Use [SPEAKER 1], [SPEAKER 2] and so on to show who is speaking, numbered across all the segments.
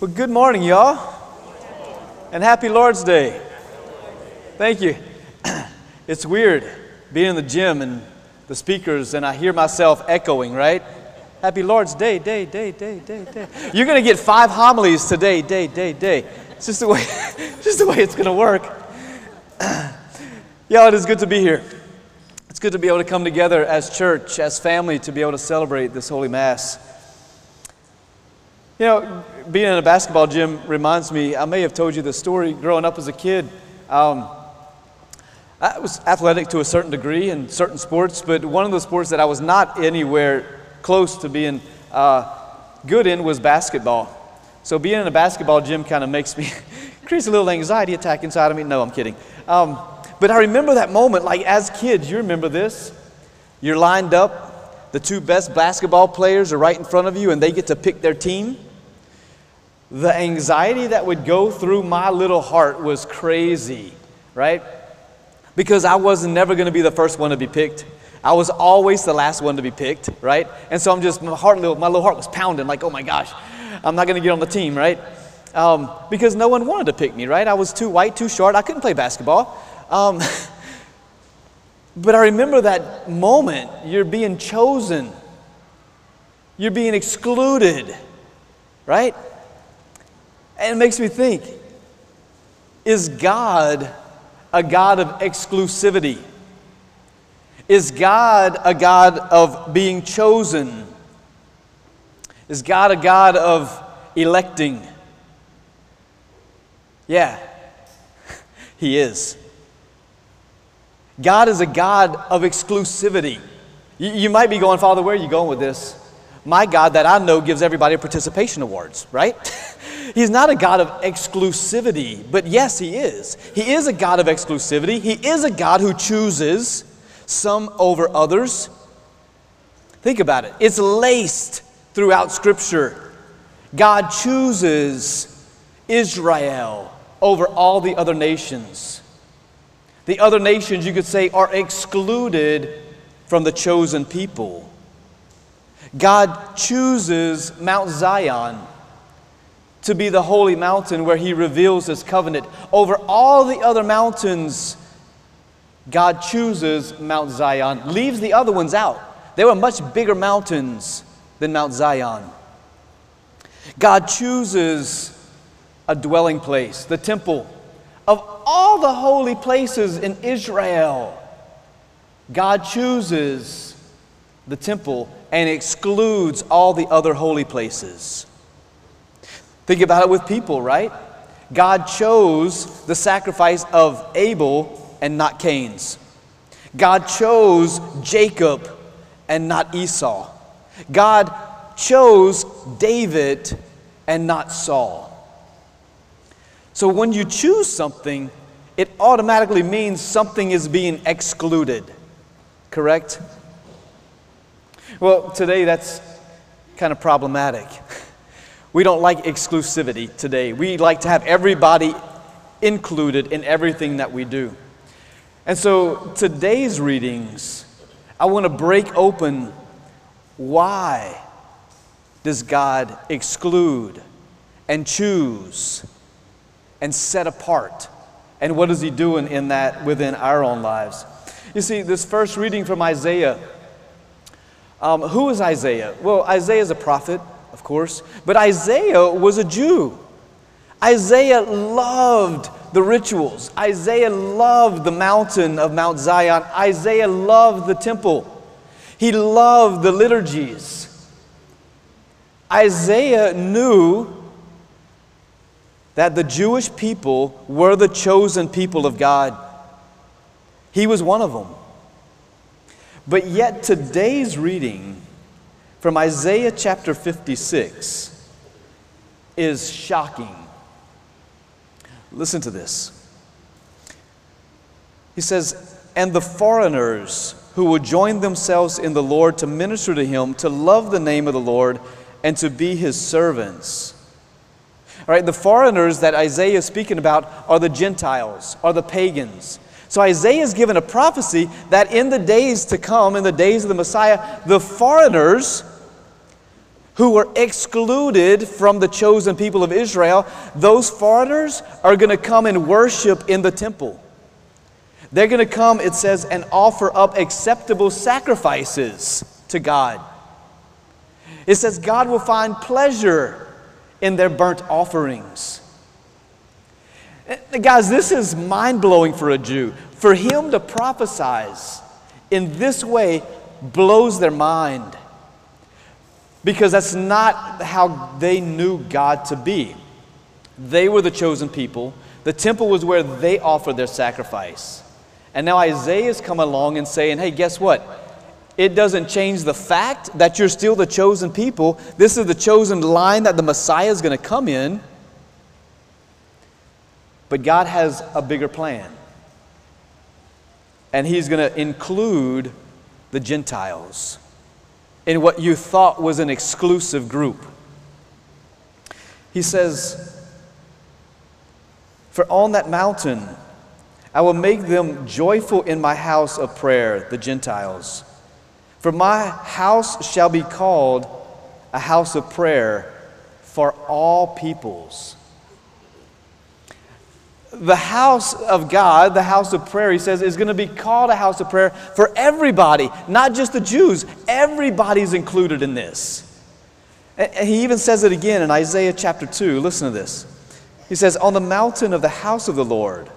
[SPEAKER 1] Well, good morning, y'all. And happy Lord's Day. Thank you. It's weird being in the gym and the speakers, and I hear myself echoing, right? Happy Lord's Day, day, day, day, day, day. You're going to get five homilies today, day, day, day. It's just the way, just the way it's going to work. Y'all, it is good to be here. It's good to be able to come together as church, as family, to be able to celebrate this Holy Mass. You know, being in a basketball gym reminds me, I may have told you the story growing up as a kid. Um, I was athletic to a certain degree in certain sports, but one of the sports that I was not anywhere close to being uh, good in was basketball. So being in a basketball gym kind of makes me, creates a little anxiety attack inside of me. No, I'm kidding. Um, but I remember that moment, like as kids, you remember this. You're lined up, the two best basketball players are right in front of you, and they get to pick their team. The anxiety that would go through my little heart was crazy, right? because I was never going to be the first one to be picked. I was always the last one to be picked, right? And so I'm just, my heart, my little heart was pounding like, oh my gosh, I'm not going to get on the team, right? Um, because no one wanted to pick me, right? I was too white, too short. I couldn't play basketball. Um, but I remember that moment. You're being chosen, you're being excluded, right? And it makes me think is God a God of exclusivity? Is God a God of being chosen? Is God a God of electing? Yeah, He is. God is a God of exclusivity. You, might be going, Father, where are you going with this? My God that I know gives everybody participation awards, right? He's not a God of exclusivity, but yes, He is. He is a God of exclusivity. He is a God who chooses some over others. Think about it, it's laced throughout Scripture. God chooses Israel over all the other nations. The other nations, you could say, are excluded from the chosen people. God chooses Mount Zion to be the holy mountain where he reveals his covenant. Over all the other mountains, God chooses Mount Zion, leaves the other ones out. They were much bigger mountains than Mount Zion. God chooses a dwelling place, the temple. Of all the holy places in Israel, God chooses the temple and excludes all the other holy places. Think about it with people, right? God chose the sacrifice of Abel and not Cain's. God chose Jacob and not Esau. God chose David and not Saul. So when you choose something, it automatically means something is being excluded. Correct? Well, today that's kind of problematic. We don't like exclusivity today. We like to have everybody included in everything that we do. And so today's readings, I want to break open why does God exclude and choose and set apart? And what is He doing in that within our own lives? You see, this first reading from Isaiah, um, who is Isaiah? Well, Isaiah is a prophet of course, but Isaiah was a Jew. Isaiah loved the rituals. Isaiah loved the mountain of Mount Zion. Isaiah loved the temple. He loved the liturgies. Isaiah knew that the Jewish people were the chosen people of God. He was one of them. But yet, today's reading from Isaiah chapter 56 is shocking. Listen to this. He says, And the foreigners who will join themselves in the Lord to minister to him, to love the name of the Lord, and to be his servants. All right, the foreigners that Isaiah is speaking about are the Gentiles, are the pagans. So Isaiah is given a prophecy that in the days to come, in the days of the Messiah, the foreigners who were excluded from the chosen people of Israel, those foreigners are going to come and worship in the temple. They're going to come, it says, and offer up acceptable sacrifices to God. It says God will find pleasure in their burnt offerings. Eh, guys, this is mind blowing for a Jew. For him to prophesize in this way blows their mind because that's not how they knew God to be. They were the chosen people, the temple was where they offered their sacrifice. And now Isaiah's come along and saying, hey, guess what? It doesn't change the fact that you're still the chosen people. This is the chosen line that the Messiah is going to come in. But God has a bigger plan. And He's going to include the Gentiles in what you thought was an exclusive group. He says, For on that mountain I will make them joyful in my house of prayer, the Gentiles. For my house shall be called a house of prayer for all peoples. The house of God, the house of prayer, he says, is going to be called a house of prayer for everybody, not just the Jews. Everybody's included in this. And he even says it again in Isaiah chapter 2. Listen to this. He says, On the mountain of the house of the Lord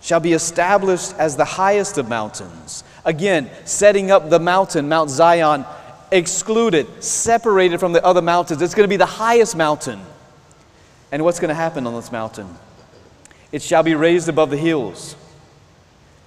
[SPEAKER 1] shall be established as the highest of mountains Again, setting up the mountain, Mount Zion, excluded, separated from the other mountains. It's going to be the highest mountain. And what's going to happen on this mountain? It shall be raised above the hills,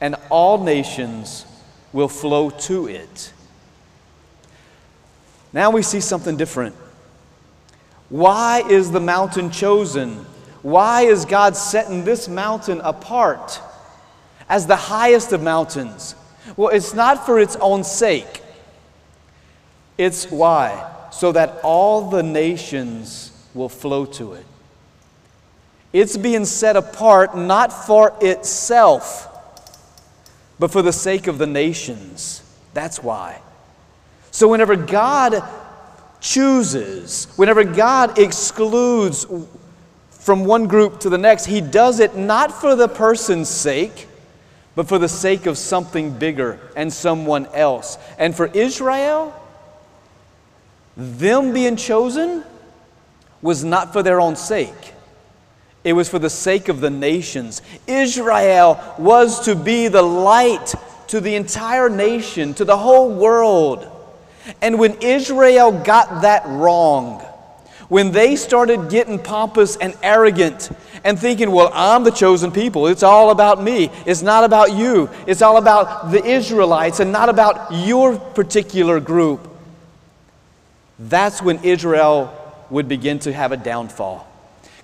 [SPEAKER 1] and all nations will flow to it. Now we see something different. Why is the mountain chosen? Why is God setting this mountain apart as the highest of mountains? Well, it's not for its own sake. It's why? So that all the nations will flow to it. It's being set apart not for itself, but for the sake of the nations. That's why. So, whenever God chooses, whenever God excludes from one group to the next, He does it not for the person's sake but for the sake of something bigger and someone else. And for Israel, them being chosen was not for their own sake. It was for the sake of the nations. Israel was to be the light to the entire nation, to the whole world. And when Israel got that wrong, when they started getting pompous and arrogant and thinking, well, I'm the chosen people. It's all about me. It's not about you. It's all about the Israelites and not about your particular group. That's when Israel would begin to have a downfall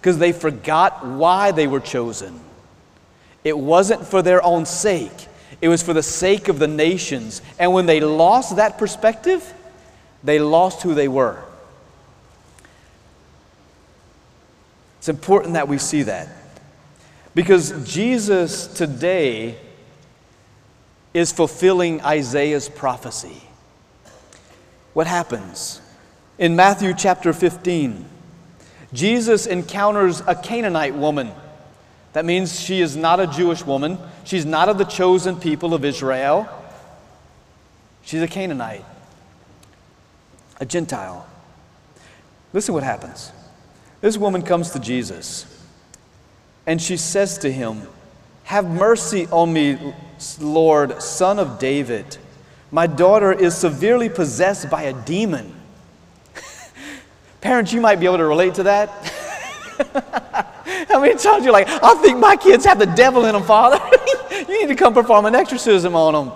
[SPEAKER 1] because they forgot why they were chosen. It wasn't for their own sake, it was for the sake of the nations. And when they lost that perspective, they lost who they were. It's important that we see that. Because Jesus today is fulfilling Isaiah's prophecy. What happens? In Matthew chapter 15, Jesus encounters a Canaanite woman. That means she is not a Jewish woman. She's not of the chosen people of Israel. She's a Canaanite, a Gentile. Listen what happens. This woman comes to Jesus and she says to him, Have mercy on me, Lord, son of David. My daughter is severely possessed by a demon. Parents, you might be able to relate to that. How many times you're like, I think my kids have the devil in them, Father? you need to come perform an exorcism on them.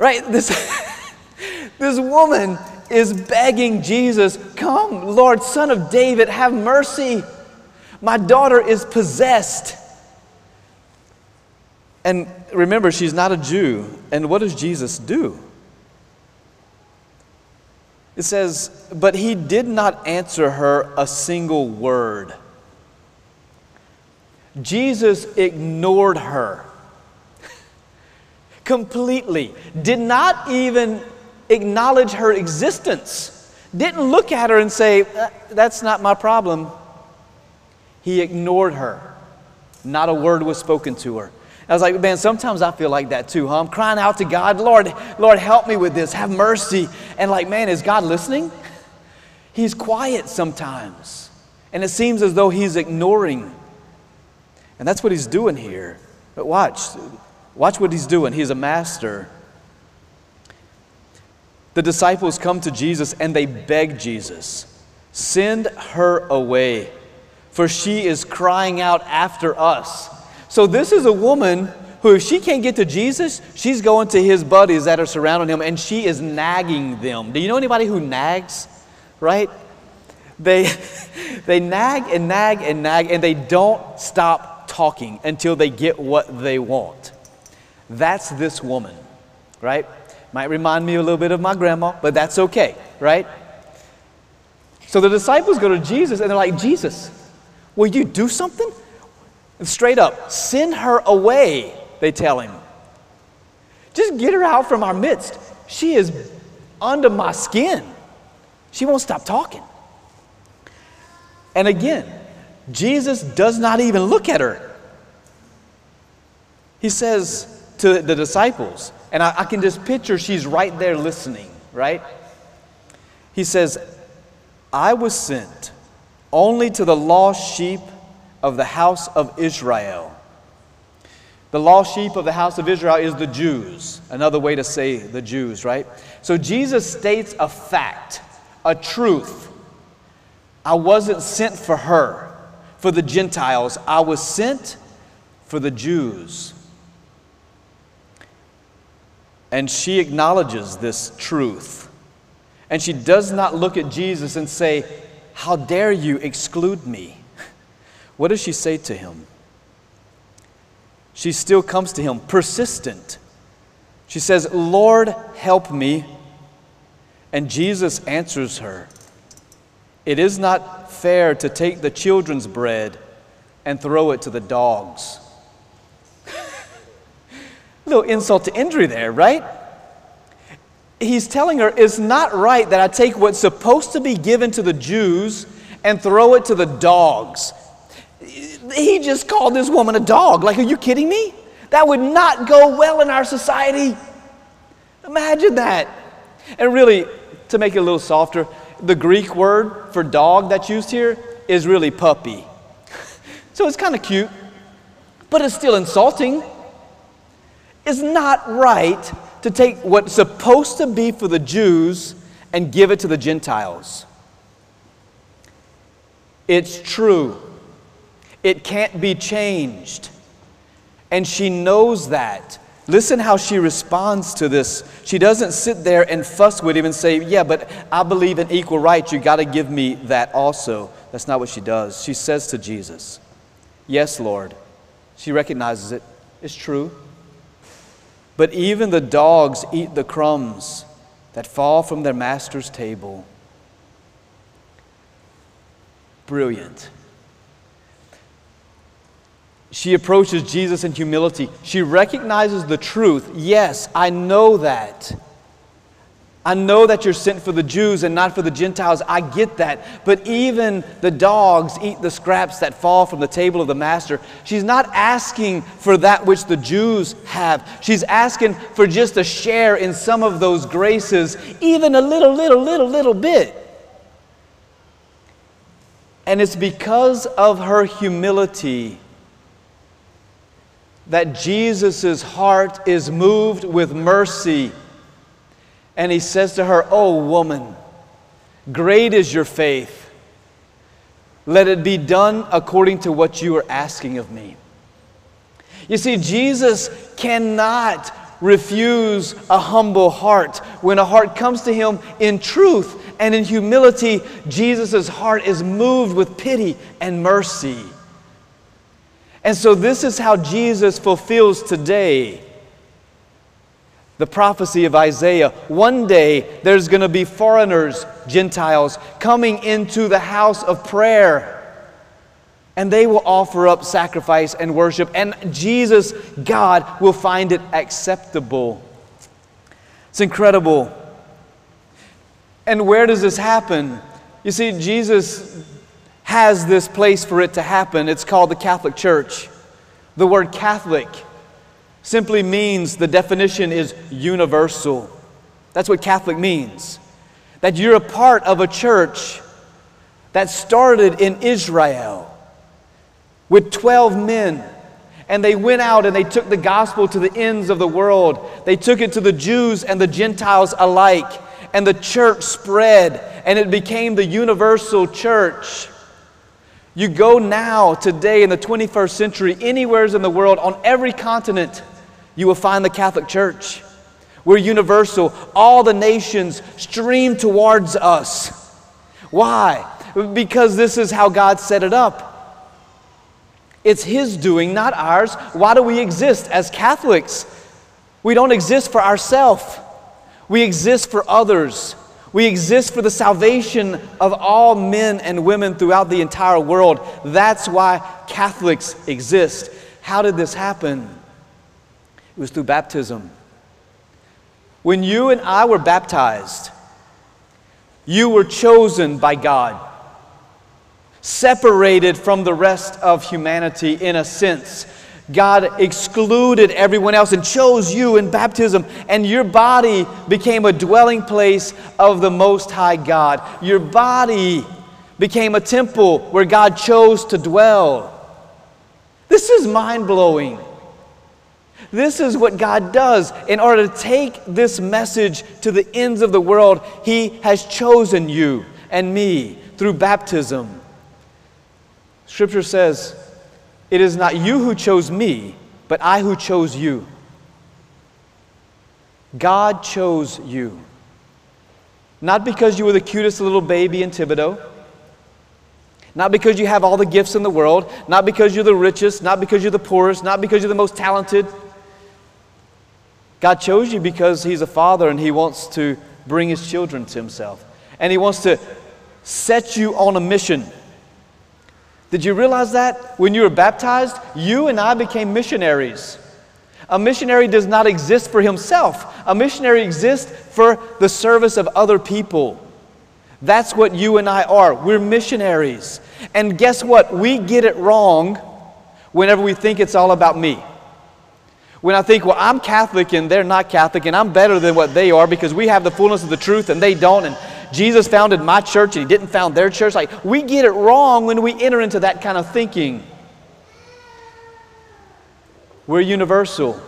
[SPEAKER 1] Right? This, this woman is begging Jesus, Come, Lord, son of David, have mercy. My daughter is possessed. And remember, she's not a Jew. And what does Jesus do? It says, But he did not answer her a single word. Jesus ignored her completely, did not even acknowledge her existence, didn't look at her and say, uh, That's not my problem. He ignored her. Not a word was spoken to her. I was like, man, sometimes I feel like that too, huh? I'm crying out to God, Lord, Lord, help me with this. Have mercy. And like, man, is God listening? He's quiet sometimes. And it seems as though he's ignoring. And that's what he's doing here. But watch, watch what he's doing. He's a master. The disciples come to Jesus and they beg Jesus, send her away, for she is crying out after us. So, this is a woman who, if she can't get to Jesus, she's going to his buddies that are surrounding him and she is nagging them. Do you know anybody who nags? Right? They, they nag and nag and nag and they don't stop talking until they get what they want. That's this woman, right? Might remind me a little bit of my grandma, but that's okay, right? So the disciples go to Jesus and they're like, Jesus, will you do something? And straight up, send her away, they tell him. Just get her out from our midst. She is under my skin. She won't stop talking. And again, Jesus does not even look at her. He says to the disciples, and I, I, can just picture she's right there listening, right? He says, I was sent only to the lost sheep of the house of Israel. The lost sheep of the house of Israel is the Jews, another way to say the Jews, right? So Jesus states a fact, a truth. I wasn't sent for her, for the Gentiles. I was sent for the Jews. And she acknowledges this truth. And she does not look at Jesus and say, How dare you exclude me? What does she say to him? She still comes to him, persistent. She says, Lord, help me. And Jesus answers her, It is not fair to take the children's bread and throw it to the dogs little insult to injury there, right? He's telling her it's not right that I take what's supposed to be given to the Jews and throw it to the dogs. He just called this woman a dog. Like, are you kidding me? That would not go well in our society. Imagine that. And really, to make it a little softer, the Greek word for dog that's used here is really puppy. So it's kind of cute, but it's still insulting. It's not right to take what's supposed to be for the Jews and give it to the Gentiles. It's true. It can't be changed. And she knows that. Listen how she responds to this. She doesn't sit there and fuss with him and say, Yeah, but I believe in equal rights. You got to give me that also. That's not what she does. She says to Jesus, Yes, Lord. She recognizes it. It's true. But even the dogs eat the crumbs that fall from their master's table. Brilliant. She approaches Jesus in humility. She recognizes the truth. Yes, I know that. I know that you're sent for the Jews and not for the Gentiles. I get that. But even the dogs eat the scraps that fall from the table of the master. She's not asking for that which the Jews have. She's asking for just a share in some of those graces, even a little, little, little, little bit. And it's because of her humility that Jesus' heart is moved with mercy and he says to her, Oh, woman, great is your faith. Let it be done according to what you are asking of me. You see, Jesus cannot refuse a humble heart. When a heart comes to him in truth and in humility, Jesus' heart is moved with pity and mercy. And so, this is how Jesus fulfills today the prophecy of Isaiah. One day there's going to be foreigners, Gentiles, coming into the house of prayer. And they will offer up sacrifice and worship, and Jesus, God, will find it acceptable. It's incredible. And where does this happen? You see, Jesus has this place for it to happen. It's called the Catholic Church. The word Catholic simply means the definition is universal. That's what Catholic means. That you're a part of a church that started in Israel with 12 men. And they went out and they took the gospel to the ends of the world. They took it to the Jews and the Gentiles alike. And the church spread and it became the universal church. You go now, today, in the 21st century, anywhere in the world, on every continent, you will find the Catholic Church. We're universal. All the nations stream towards us. Why? Because this is how God set it up. It's His doing, not ours. Why do we exist as Catholics? We don't exist for ourselves, we exist for others. We exist for the salvation of all men and women throughout the entire world. That's why Catholics exist. How did this happen? It was through baptism. When you and I were baptized, you were chosen by God, separated from the rest of humanity in a sense. God excluded everyone else and chose you in baptism, and your body became a dwelling place of the Most High God. Your body became a temple where God chose to dwell. This is mind blowing. This is what God does. In order to take this message to the ends of the world, He has chosen you and me through baptism. Scripture says, it is not you who chose me, but I who chose you. God chose you. Not because you were the cutest little baby in Thibodaux, Not because you have all the gifts in the world. Not because you're the richest. Not because you're the poorest. Not because you're the most talented. God chose you because He's a father and He wants to bring His children to Himself. And He wants to set you on a mission. Did you realize that? When you were baptized, you and I became missionaries. A missionary does not exist for himself, a missionary exists for the service of other people. That's what you and I are. We're missionaries. And guess what? We get it wrong whenever we think it's all about me. When I think, well, I'm Catholic and they're not Catholic, and I'm better than what they are because we have the fullness of the truth and they don't, and Jesus founded my church and he didn't found their church. Like, we get it wrong when we enter into that kind of thinking. We're universal.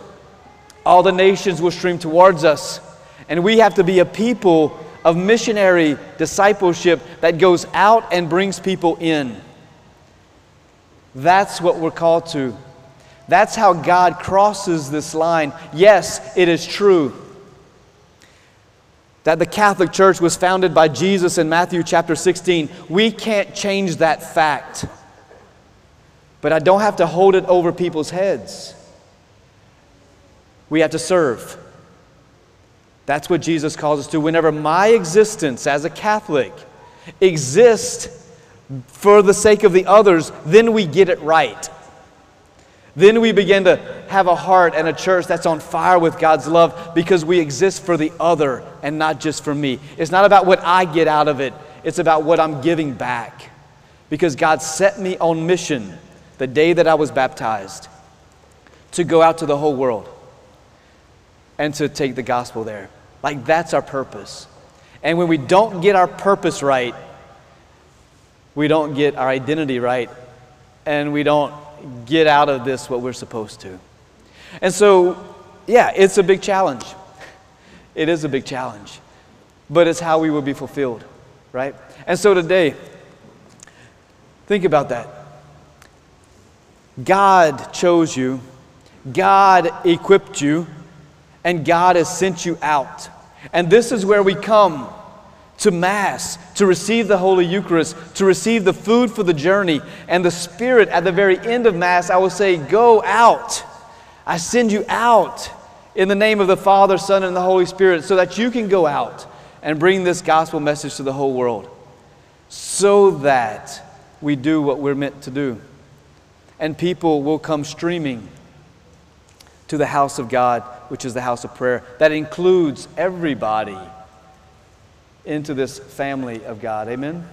[SPEAKER 1] All the nations will stream towards us. And we have to be a people of missionary discipleship that goes out and brings people in. That's what we're called to. That's how God crosses this line. Yes, it is true that the Catholic Church was founded by Jesus in Matthew chapter 16. We can't change that fact. But I don't have to hold it over people's heads. We have to serve. That's what Jesus calls us to. Whenever my existence as a Catholic exists for the sake of the others, then we get it right. Then we begin to have a heart and a church that's on fire with God's love because we exist for the other and not just for me. It's not about what I get out of it, it's about what I'm giving back. Because God set me on mission the day that I was baptized to go out to the whole world and to take the gospel there. Like that's our purpose. And when we don't get our purpose right, we don't get our identity right, and we don't get out of this what we're supposed to. And so, yeah, it's a big challenge. It is a big challenge. But it's how we will be fulfilled, right? And so today, think about that. God chose you, God equipped you, and God has sent you out. And this is where we come to Mass, to receive the Holy Eucharist, to receive the food for the journey, and the Spirit at the very end of Mass, I will say, Go out. I send you out in the name of the Father, Son, and the Holy Spirit so that you can go out and bring this gospel message to the whole world so that we do what we're meant to do. And people will come streaming to the house of God, which is the house of prayer. That includes everybody into this family of God. Amen?